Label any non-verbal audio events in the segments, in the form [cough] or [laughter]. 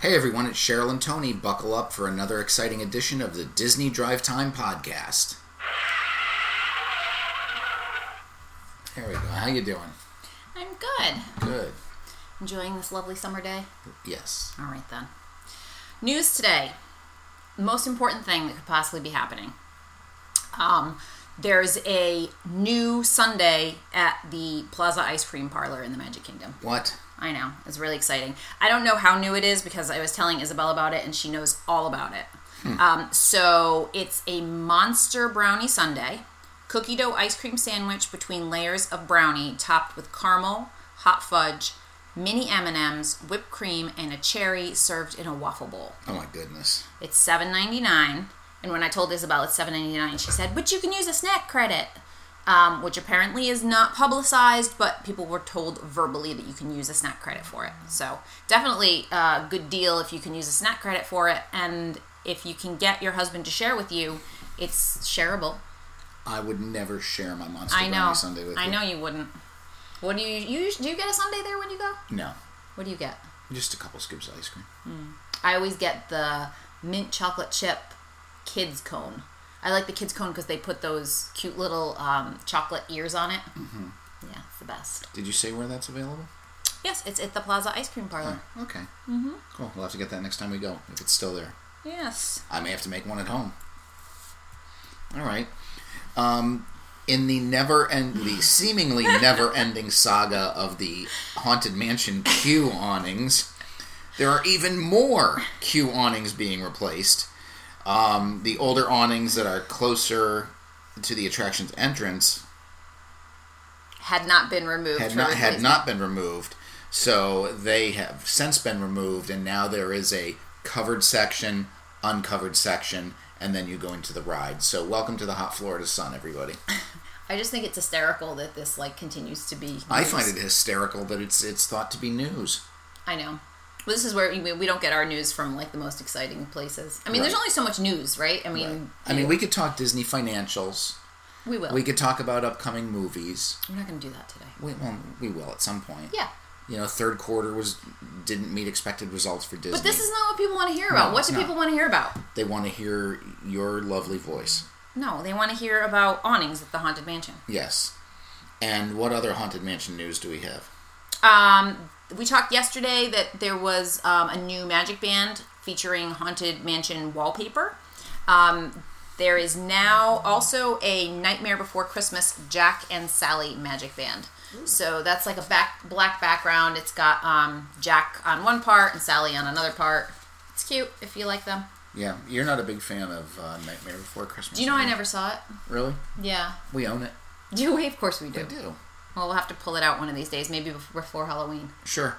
Hey everyone, it's Cheryl and Tony. Buckle up for another exciting edition of the Disney Drive Time podcast. There we go. How you doing? I'm good. Good. Enjoying this lovely summer day? Yes. All right then. News today. Most important thing that could possibly be happening. Um, there's a new sundae at the Plaza Ice Cream Parlor in the Magic Kingdom. What? I know. It's really exciting. I don't know how new it is because I was telling Isabel about it and she knows all about it. Um, so it's a monster brownie sundae, cookie dough ice cream sandwich between layers of brownie topped with caramel, hot fudge, mini M&Ms, whipped cream, and a cherry served in a waffle bowl. Oh my goodness. It's seven ninety nine, and when I told Isabel it's seven ninety nine, she said, "But you can use a snack credit," um, which apparently is not publicized, but people were told verbally that you can use a snack credit for it. So definitely a good deal if you can use a snack credit for it, and if you can get your husband to share with you, it's shareable. I would never share my monster I know. sundae with I you. I know you wouldn't. What do you, you do? You get a sundae there when you go? No. What do you get? Just a couple scoops of ice cream. I always get the mint chocolate chip kids cone. I like the kids cone because they put those cute little um, chocolate ears on it. Mm-hmm. Yeah, it's the best. Did you say where that's available? Yes, it's at the Plaza Ice Cream Parlor. Oh, okay. Mm-hmm. Cool. We'll have to get that next time we go, if it's still there. Yes. I may have to make one at home. All right. Um, in the never end, the [laughs] seemingly never-ending saga of the haunted mansion queue awnings, there are even more queue awnings being replaced. Um, the older awnings that are closer to the attraction's entrance Had not been removed. had not had not been removed, so they have since been removed, and now there is a covered section, uncovered section, and then you go into the ride. So welcome to the hot Florida sun, everybody. [laughs] I just think it's hysterical that this like continues to be. I find it hysterical that it's it's thought to be news. I know. Well, this is where we, we don't get our news from like the most exciting places. I mean, there's only so much news, right? I mean, I mean, we could talk Disney financials. we will. We could talk about upcoming movies. We're not going to do that today. We, well, we will at some point. Yeah. You know, third quarter was didn't meet expected results for Disney. But this is not what people want to hear about. No, what do not. people want to hear about? They want to hear your lovely voice. No, they want to hear about awnings at the Haunted Mansion. Yes. And what other haunted mansion news do we have? Um, we talked yesterday that there was um, a new magic band featuring Haunted Mansion wallpaper. Um, there is now also a Nightmare Before Christmas Jack and Sally magic band. So that's like a back black background. It's got um, Jack on one part and Sally on another part. It's cute if you like them. Yeah, you're not a big fan of uh, Nightmare Before Christmas. Do you know I never saw it? Really? Yeah. We own it. [laughs] Do we? Of course we do. I do. Well, we'll have to pull it out one of these days, maybe before Halloween. Sure.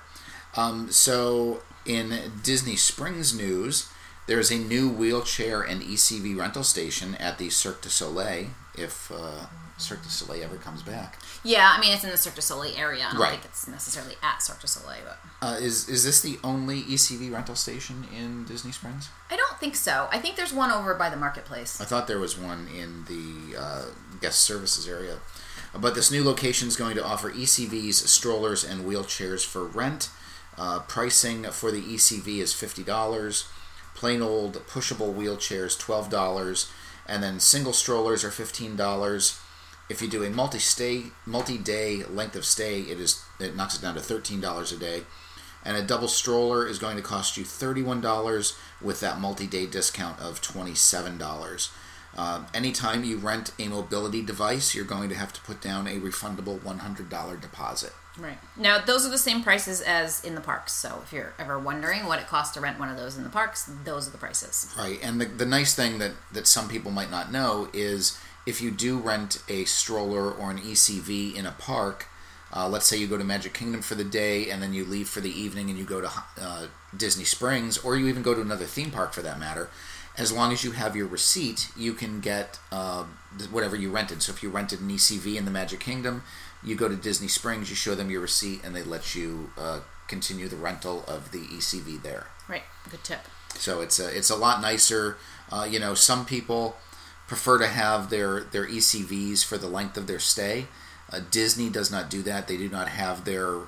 Um, so, in Disney Springs news, there's a new wheelchair and ECV rental station at the Cirque du Soleil, if uh, Cirque du Soleil ever comes back. Yeah, I mean it's in the Cirque du Soleil area. I don't Right. think it's necessarily at Cirque du Soleil, but Uh, is, is this the only ECV rental station in Disney Springs? I don't think so. I think there's one over by the marketplace. I thought there was one in the uh, guest services area. But this new location is going to offer ECVs, strollers, and wheelchairs for rent. Uh, pricing for the ECV is $50. Plain old pushable wheelchairs, $12. And then single strollers are $15. If you do a multi-stay, multi-day length of stay, it is it knocks it down to $13 a day. And a double stroller is going to cost you $31 with that multi day discount of $27. Uh, anytime you rent a mobility device, you're going to have to put down a refundable $100 deposit. Right. Now those are the same prices as in the parks. So if you're ever wondering what it costs to rent one of those in the parks, those are the prices. Right. And the, the nice thing that, that some people might not know is if you do rent a stroller or an ECV in a park, uh, let's say you go to Magic Kingdom for the day and then you leave for the evening and you go to uh, Disney Springs, or you even go to another theme park for that matter, as long as you have your receipt, you can get uh, whatever you rented. So if you rented an ECV in the Magic Kingdom, you go to Disney Springs, you show them your receipt, and they let you uh, continue the rental of the ECV there. Right. Good tip. So it's a it's a lot nicer. Uh, you know, some people prefer to have their their ECVs for the length of their stay. Uh, Disney does not do that. They do not have their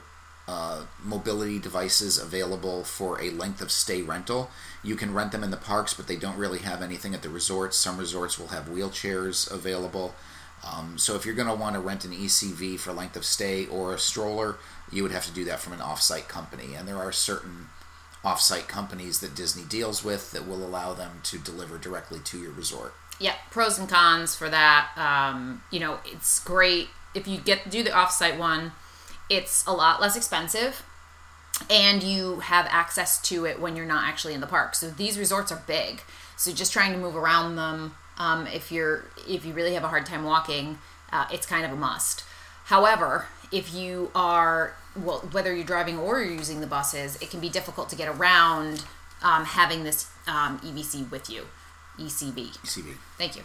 uh, mobility devices available for a length of stay rental. You can rent them in the parks, but they don't really have anything at the resorts. Some resorts will have wheelchairs available. Um, so if you're going to want to rent an ECV for length of stay or a stroller, you would have to do that from an off-site company. And there are certain off-site companies that Disney deals with that will allow them to deliver directly to your resort. Yeah, pros and cons for that. Um, you know, it's great if you get do the off-site one. It's a lot less expensive, and you have access to it when you're not actually in the park. So these resorts are big, so just trying to move around them. Um, if you're if you really have a hard time walking, uh, it's kind of a must. However, if you are well, whether you're driving or you're using the buses, it can be difficult to get around um, having this um, EVC with you, ECB. ECB. Thank you.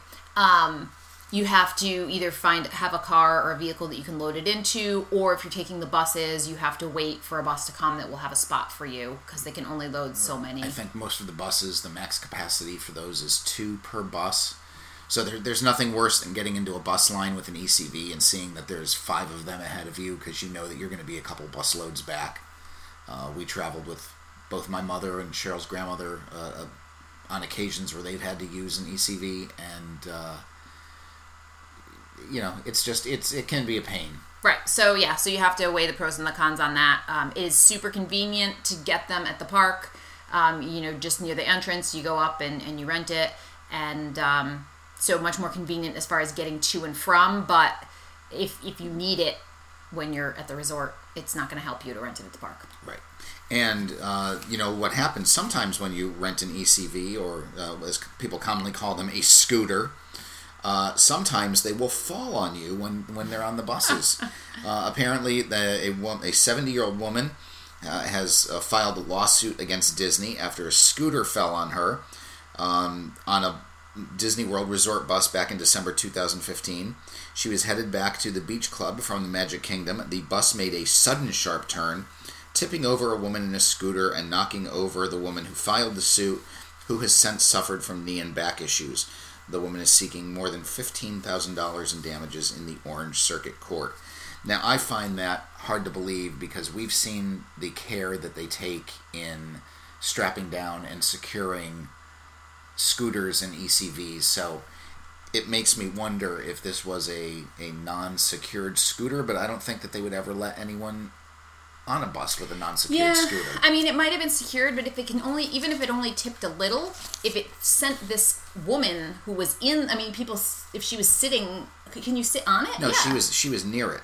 You have to either find have a car or a vehicle that you can load it into, or if you're taking the buses, you have to wait for a bus to come that will have a spot for you because they can only load so many. I think most of the buses, the max capacity for those is two per bus. So there, there's nothing worse than getting into a bus line with an ECV and seeing that there's five of them ahead of you because you know that you're going to be a couple bus loads back. Uh, we traveled with both my mother and Cheryl's grandmother uh, uh on occasions where they've had to use an ECV, and uh, you know, it's just it's it can be a pain. Right. So yeah. So you have to weigh the pros and the cons on that. Um, it is super convenient to get them at the park. Um, you know, just near the entrance, you go up and, and you rent it, and um, so much more convenient as far as getting to and from. But if if you need it when you're at the resort, it's not going to help you to rent it at the park. Right. And uh, you know what happens sometimes when you rent an ECV, or uh, as people commonly call them, a scooter. Uh, sometimes they will fall on you when, when they're on the buses. [laughs] Uh, apparently, the, a, a 70 year old woman uh, has uh, filed a lawsuit against Disney after a scooter fell on her um, on a Disney World Resort bus back in December 2015. She was headed back to the beach club from the Magic Kingdom. The bus made a sudden sharp turn, tipping over a woman in a scooter and knocking over the woman who filed the suit, who has since suffered from knee and back issues. The woman is seeking more than $15,000 in damages in the Orange Circuit Court. Now, I find that hard to believe because we've seen the care that they take in strapping down and securing scooters and ECVs. So it makes me wonder if this was a, a non secured scooter, but I don't think that they would ever let anyone on a bus with a non-secured yeah, scooter. I mean, it might have been secured, but if it can only, even if it only tipped a little, if it sent this woman who was in, I mean, people, if she was sitting, can you sit on it? No, yeah. she was she was near it.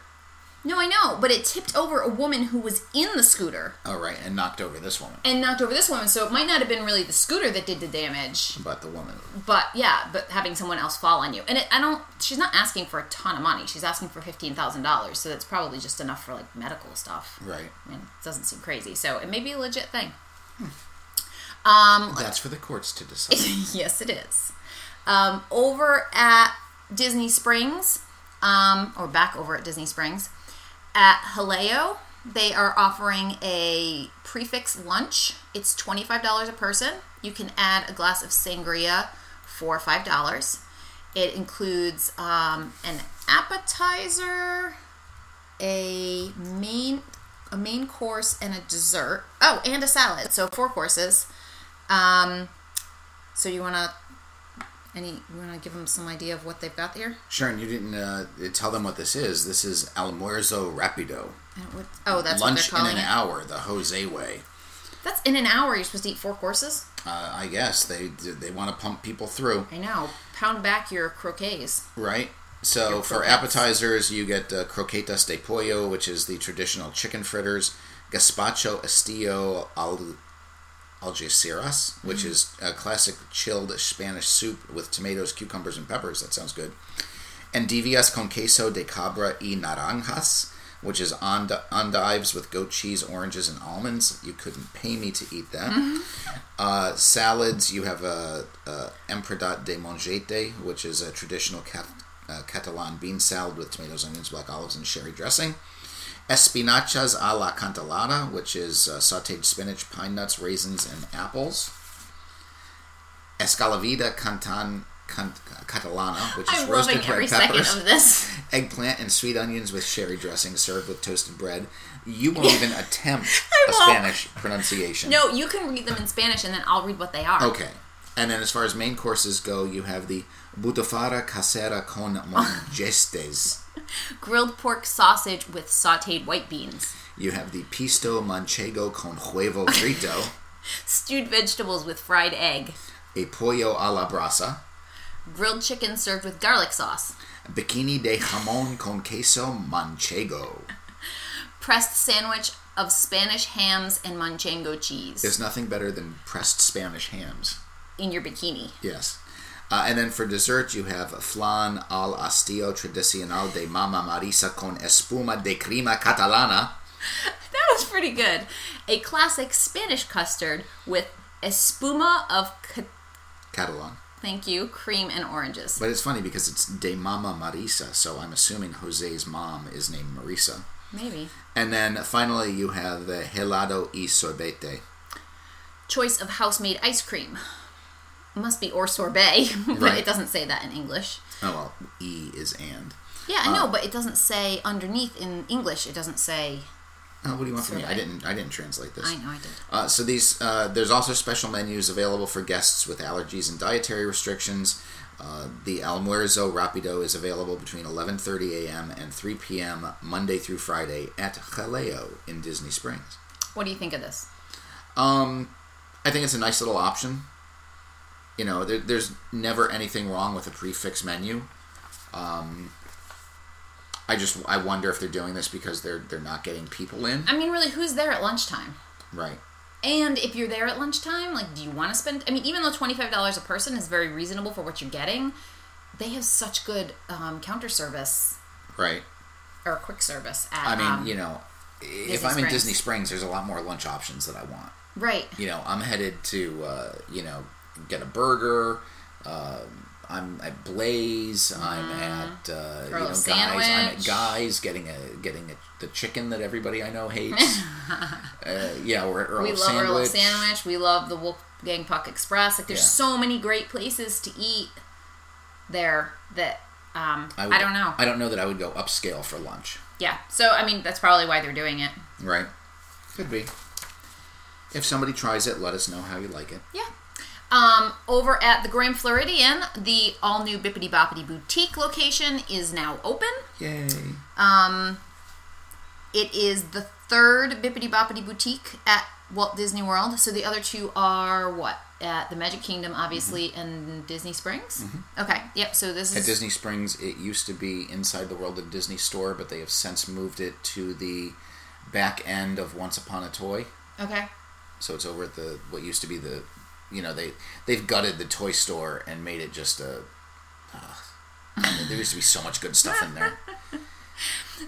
No, I know, but it tipped over a woman who was in the scooter. Oh, right, and knocked over this woman. And knocked over this woman, so it might not have been really the scooter that did the damage. But the woman. But yeah, but having someone else fall on you, and it, I don't. She's not asking for a ton of money. She's asking for fifteen thousand dollars, so that's probably just enough for like medical stuff. Right. I mean, it doesn't seem crazy, so it may be a legit thing. Hmm. Um, That's for the courts to [laughs] decide. yes, it is. Um, over at Disney Springs, um, or back over at Disney Springs, at Jaleo, they are offering a prix fixe lunch. It's $25 a person. You can add a glass of sangria for $5. It includes um, an appetizer, a main a main course and a dessert. Oh, and a salad. So four courses. Um, so you want to any you want to give them some idea of what they've got there? Sharon, you didn't uh, tell them what this is. This is almuerzo rapido. What, oh, that's lunch what in an it. hour, the Jose way. That's in an hour. You're supposed to eat four courses. Uh, I guess they they want to pump people through, I know. Pound back your croquets. right? So Your for croquettes. appetizers, you get uh, croquetas de pollo, which is the traditional chicken fritters, gazpacho estilo al algeciras, which Mm-hmm. is a classic chilled Spanish soup with tomatoes, cucumbers, and peppers. That sounds good. Endivias con queso de cabra y naranjas, which is ond- endives with goat cheese, oranges, and almonds. You couldn't pay me to eat that. Mm-hmm. Uh, salads, you have a, a empredat de mongete, which is a traditional cat, uh, Catalan bean salad with tomatoes, onions, black olives, and sherry dressing. Espinachas a la cantalada, which is uh, sauteed spinach, pine nuts, raisins, and apples. Escalavida cantan, can- catalana, which is I'm roasted red peppers, of this. [laughs] eggplant, and sweet onions with sherry dressing served with toasted bread. You won't [laughs] even attempt a. Spanish pronunciation. No, you can read them in Spanish, and then I'll read what they are. Okay. And then as far as main courses go, you have the butafara casera con [laughs] mongestes. Grilled pork sausage with sautéed white beans. You have the pisto manchego con huevo frito, [laughs] Stewed vegetables with fried egg. a pollo a la brasa, Grilled chicken served with garlic sauce. bikini de jamon con queso manchego. [laughs] Pressed sandwich of Spanish hams and manchego cheese There's nothing better than pressed Spanish hams. in your bikini. Yes. Uh, and then for dessert, you have flan al hastío tradicional de Mama Marisa con espuma de crema catalana. That was pretty good. A classic Spanish custard with espuma of, ca- Catalan. thank you, cream and oranges. But it's funny because it's de Mama Marisa, so I'm assuming Jose's mom is named Marisa. Maybe. And then finally, you have the helado y sorbete. Choice of house-made ice cream. Must be or sorbet, [laughs] but Right. it doesn't say that in English. Oh well, E is and. Yeah, I know, Uh, but it doesn't say underneath in English. It doesn't say. Oh, what do you want from me? I didn't. I didn't translate this. I know I did. Uh, so these, uh, there's also special menus available for guests with allergies and dietary restrictions. Uh, the almuerzo rapido is available between 11:30 a.m. and 3 p.m. Monday through Friday at Jaleo in Disney Springs. What do you think of this? Um, I think it's a nice little option. You know, there, there's never anything wrong with a prix fixe menu. Um, I just I wonder if they're doing this because they're they're not getting people in, I mean, really, who's there at lunchtime? right? And if you're there at lunchtime, like, do you want to spend? I mean, even though twenty five dollars a person is very reasonable for what you're getting, they have such good um, counter service Right. or quick service at. I mean, um, you know, if I'm in Disney Springs, there's a lot more lunch options that I want. right. You know, I'm headed to, uh, you know, get a burger. Um I'm at Blaze. I'm at, uh, you Mm-hmm. Know, guys. I'm at guys getting a getting a, the chicken that everybody I know hates. [laughs] uh, yeah, we're at Earl We of love Sandwich. Earl of Sandwich. We love the Wolfgang Puck Express. Like, there's Yeah. so many great places to eat there that um, I, would- don't know. I don't know that I would go upscale for lunch. yeah. So I mean, that's probably why they're doing it. Right? Could be. If somebody tries it, let us know how you like it. Yeah. Um, over at the Grand Floridian, the all new Bibbidi Bobbidi Boutique location is now open. Yay! Um, it is the third Bibbidi Bobbidi Boutique at Walt Disney World. So the other two are what? At the Magic Kingdom, obviously, and Disney Springs. Okay. Yep. So this is At Disney Springs, it used to be inside the World of Disney store, but they have since moved it to the back end of Once Upon a Toy. okay. So it's over at the what used to be the, you know, they they've gutted the toy store and made it just a. Uh, I mean, there used to be so much good stuff in there. [laughs]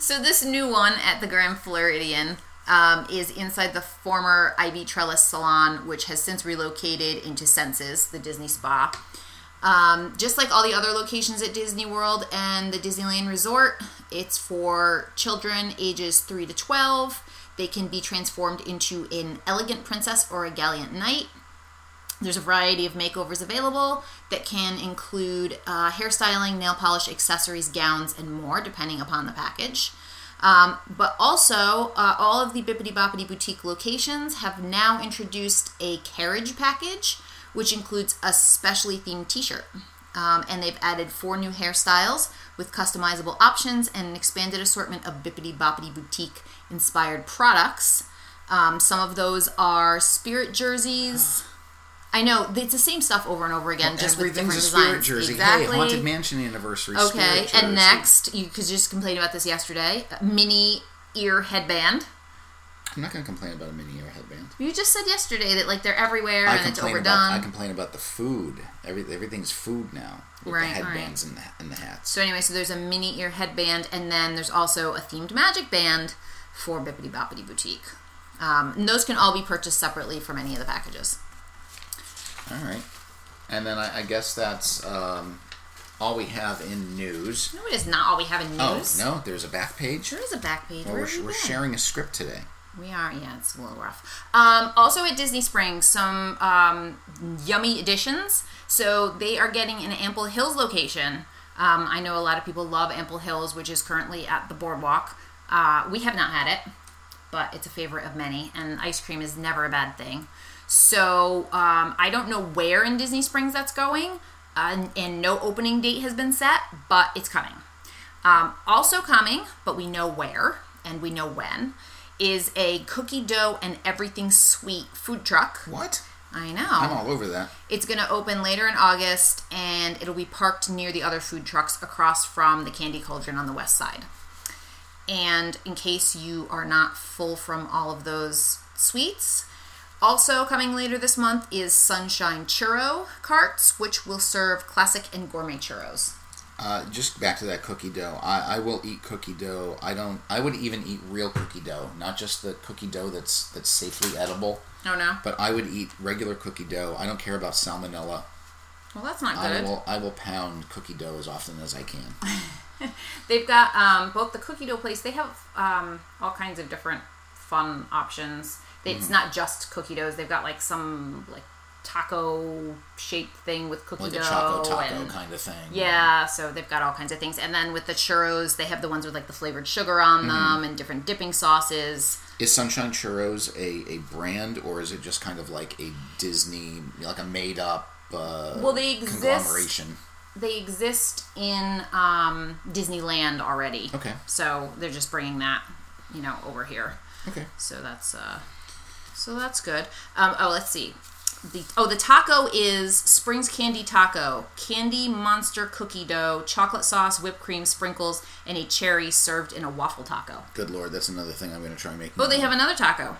So this new one at the Grand Floridian um, is inside the former Ivy Trellis Salon, which has since relocated into Senses, the Disney spa. Um, just like all the other locations at Disney World and the Disneyland Resort, it's for children ages 3 to 12. They can be transformed into an elegant princess or a gallant knight. There's a variety of makeovers available that can include uh, hairstyling, nail polish, accessories, gowns, and more, depending upon the package. Um, but also, uh, all of the Bibbidi Bobbidi Boutique locations have now introduced a carriage package, which includes a specially themed t shirt. Um, and they've added four new hairstyles with customizable options and an expanded assortment of Bibbidi Bobbidi Boutique inspired products. Um, some of those are spirit jerseys. I know it's the same stuff over and over again, just with different a spirit designs. jersey. Exactly. Hey, Haunted Mansion anniversary. Okay, and next, you could just complain about this yesterday. Mini ear headband. I'm not going to complain about a mini ear headband. You just said yesterday that like they're everywhere I and it's overdone. about I complain about the food. Every, everything's food now. With Right, the right. headbands and the and the hats. so anyway, so there's a mini ear headband, and then there's also a themed magic band for Bibbidi Bobbidi Boutique. Um, and those can all be purchased separately from any of the packages. All right. And then I, I guess that's um, all we have in news. No, it is not all we have in news. Oh no, there's a back page. There is a back page. Well, we're, we're sharing a script today. We are, yeah, it's a little rough. Um, also at Disney Springs, some um, yummy additions. So they are getting an Ample Hills location. Um, I know a lot of people love Ample Hills, which is currently at the boardwalk. Uh, we have not had it, but it's a favorite of many, and ice cream is never a bad thing. So um, I don't know where in Disney Springs that's going, uh, and, and no opening date has been set, but it's coming. Um, also coming, but we know where and we know when, is a cookie dough and everything sweet food truck. What? I know. I'm all over that. It's going to open later in August and it'll be parked near the other food trucks across from the Candy Cauldron on the west side. And in case you are not full from all of those sweets, also coming later this month is Sunshine Churro carts, which will serve classic and gourmet churros. Uh, just back to that cookie dough. I, I will eat cookie dough. I don't. I would even eat real cookie dough, not just the cookie dough that's that's safely edible. Oh no! But I would eat regular cookie dough. I don't care about salmonella. Well, that's not I good. will. I will pound cookie dough as often as I can. [laughs] They've got um, both the cookie dough place. They have um, all kinds of different fun options. It's not just cookie doughs. They've got like some like taco shaped thing with cookie Like dough a choco taco and kind of thing. yeah. So they've got all kinds of things. And then with the churros, they have the ones with like the flavored sugar on them and different dipping sauces. Is Sunshine Churros a, a brand or is it just kind of like a Disney, like a made up uh, Well, they exist- conglomeration? They exist in um, Disneyland already. Okay. So they're just bringing that, you know, over here. Okay. So that's uh, so that's good. Um, oh, let's see. The oh, the taco is Springs Candy Taco, candy monster cookie dough, chocolate sauce, whipped cream, sprinkles, and a cherry served in a waffle taco. Good lord, that's another thing I'm going to try make. Oh, they have another taco.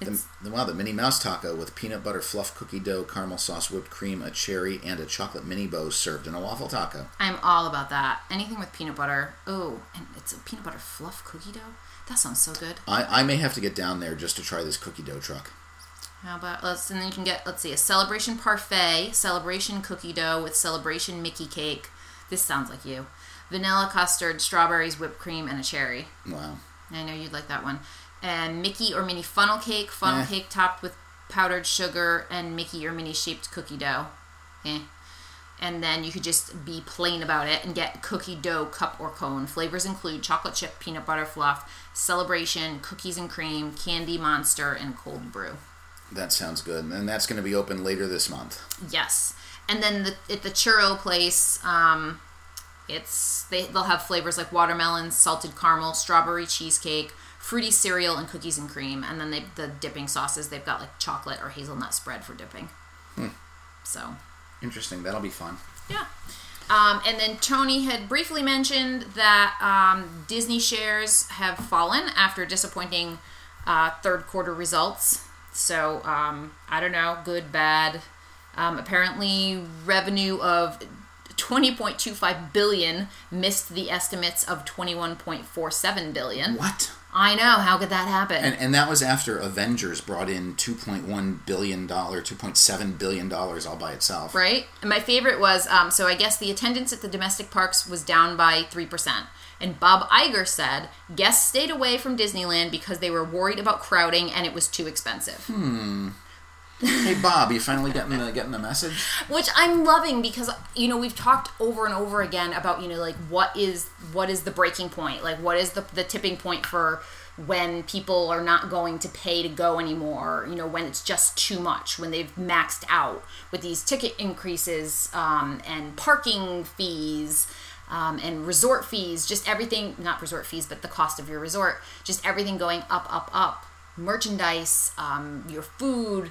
The, the, wow, the Minnie Mouse taco with peanut butter fluff cookie dough, caramel sauce, whipped cream, a cherry, and a chocolate Minnie bow served in a waffle taco. I'm all about that. Anything with peanut butter. Oh, and it's a peanut butter fluff cookie dough. That sounds so good. I, I may have to get down there just to try this cookie dough truck. How about let's and then you can get let's see a celebration parfait, celebration cookie dough with celebration Mickey cake. This sounds like you. Vanilla custard, strawberries, whipped cream, and a cherry. Wow. I know you'd like that one. And Mickey or Minnie funnel cake, funnel Eh. cake topped with powdered sugar, and Mickey or Minnie shaped cookie dough. Eh. And then you could just be plain about it and get cookie dough cup or cone. Flavors include chocolate chip, peanut butter fluff, celebration, cookies and cream, candy monster, and cold brew. That sounds good. And that's going to be open later this month. Yes, and then the, at the churro place, um, it's they they'll have flavors like watermelon, salted caramel, strawberry cheesecake, fruity cereal, and cookies and cream. And then they the dipping sauces they've got like chocolate or hazelnut spread for dipping. So Interesting. That'll be fun. yeah. Um, and then Tony had briefly mentioned that um, Disney shares have fallen after disappointing uh, third quarter results. So um, I don't know, good, bad. Um, apparently, revenue of 20.25 billion missed the estimates of 21.47 billion. What? I know. How could that happen? And, and that was after Avengers brought in $2.1 billion, $2.7 billion all by itself. right? And my favorite was um, so I guess the attendance at the domestic parks was down by 3%. And Bob Iger said guests stayed away from Disneyland because they were worried about crowding and it was too expensive. Hey, Bob, you finally getting the, getting the message? Which I'm loving because you know we've talked over and over again about you know like what is what is the breaking point? Like what is the the tipping point for when people are not going to pay to go anymore, you know, when it's just too much, when they've maxed out with these ticket increases um, and parking fees um, and resort fees, just everything, not resort fees, but the cost of your resort, just everything going up, up, up. Merchandise, um, your food.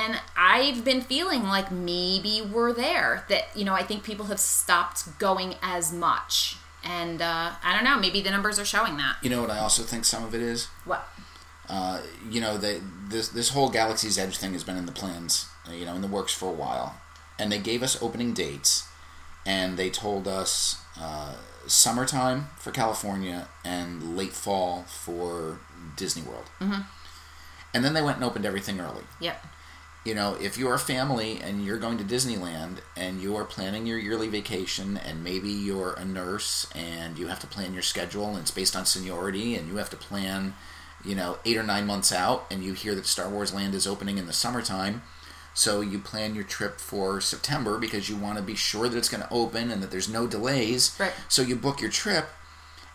And I've been feeling like maybe we're there. That, you know, I think people have stopped going as much. And uh, I don't know, maybe the numbers are showing that. You know what I also think some of it is? What? Uh, you know, they, this, this whole Galaxy's Edge thing has been in the plans, you know, in the works for a while. And they gave us opening dates, and they told us uh, summertime for California and late fall for Disney World. Mm-hmm. And then they went and opened everything early. Yep. You know, if you're a family and you're going to Disneyland and you are planning your yearly vacation and maybe you're a nurse and you have to plan your schedule and it's based on seniority and you have to plan you know, eight or nine months out, and you hear that Star Wars Land is opening in the summertime. So you plan your trip for September because you want to be sure that it's going to open and that there's no delays. Right. So you book your trip,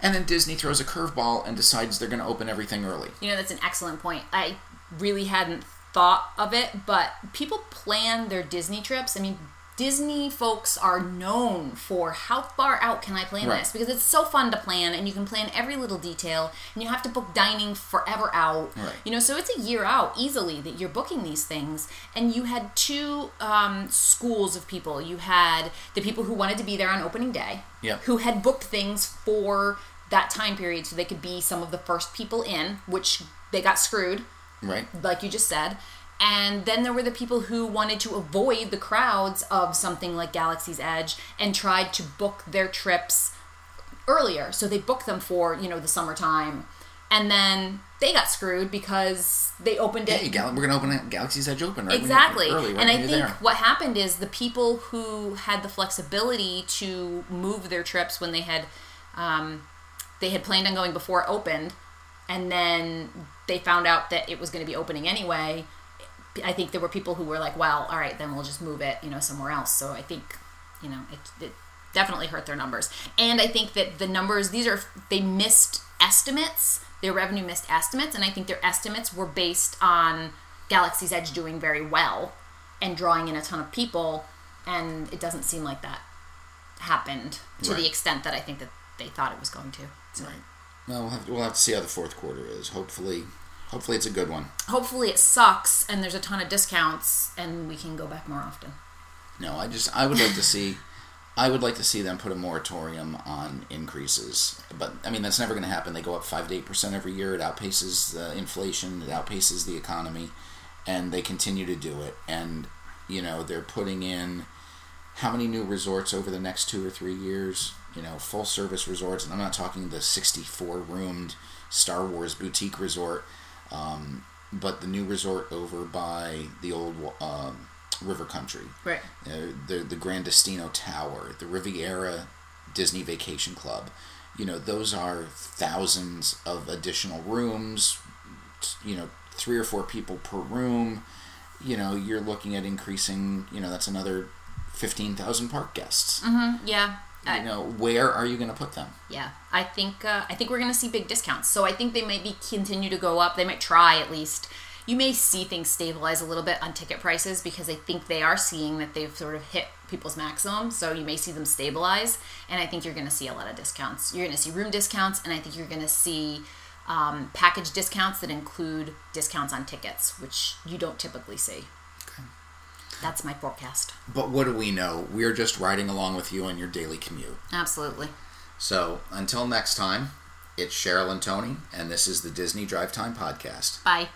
and then Disney throws a curveball and decides they're going to open everything early. You know, that's an excellent point. I really hadn't thought of it, but people plan their Disney trips. I mean, Disney folks are known for how far out can I plan Right. this because it's so fun to plan and you can plan every little detail and you have to book dining forever out. Right. You know, so it's a year out easily that you're booking these things. And you had two um, schools of people. You had the people who wanted to be there on opening day, Yep. who had booked things for that time period so they could be some of the first people in, which they got screwed Right. like you just said. And then there were the people who wanted to avoid the crowds of something like Galaxy's Edge and tried to book their trips earlier. So they booked them for, you know, the summertime. And then they got screwed because they opened it Hey, Gal- we're going to open it- Galaxy's Edge open, right? Exactly. Early, right and I think there. what happened is the people who had the flexibility to move their trips when they had um, they had planned on going before it opened, and then they found out that it was going to be opening anyway. I think there were people who were like, "Well, all right, then we'll just move it, you know, somewhere else." So I think, you know, it, it definitely hurt their numbers. And I think that the numbers these are they missed estimates. Their revenue missed estimates, and I think their estimates were based on Galaxy's Edge doing very well and drawing in a ton of people, and it doesn't seem like that happened to Right. the extent that I think that they thought it was going to. So Right. Well, we'll have, we'll have to see how the fourth quarter is. Hopefully, hopefully it's a good one. hopefully it sucks and there's a ton of discounts and we can go back more often. No, I just I would like to see, [laughs] I would like to see them put a moratorium on increases. But I mean that's never going to happen. They go up five to eight percent every year. It outpaces uh, inflation. It outpaces the economy, and they continue to do it. And you know they're putting in how many new resorts over the next two or three years? You know, full service resorts, and I'm not talking the 64 roomed Star Wars boutique resort, um, but the new resort over by the old um, River Country Right. uh, the the Gran Destino Tower, the Riviera Disney Vacation Club. You know, those are thousands of additional rooms. You know, three or four people per room. You know, you're looking at increasing. You know, that's another fifteen thousand park guests. Yeah. You know, where are you going to put them? Yeah, I think uh, I think we're going to see big discounts. So I think they might be continue to go up. They might try at least. You may see things stabilize a little bit on ticket prices because I think they are seeing that they've sort of hit people's maximum. So you may see them stabilize, and I think you're going to see a lot of discounts. You're going to see room discounts, and I think you're going to see um, package discounts that include discounts on tickets, which you don't typically see. That's my forecast. But what do we know? We're just riding along with you on your daily commute. Absolutely. So until next time, it's Cheryl and Tony, and this is the Disney Drive Time Podcast. Bye.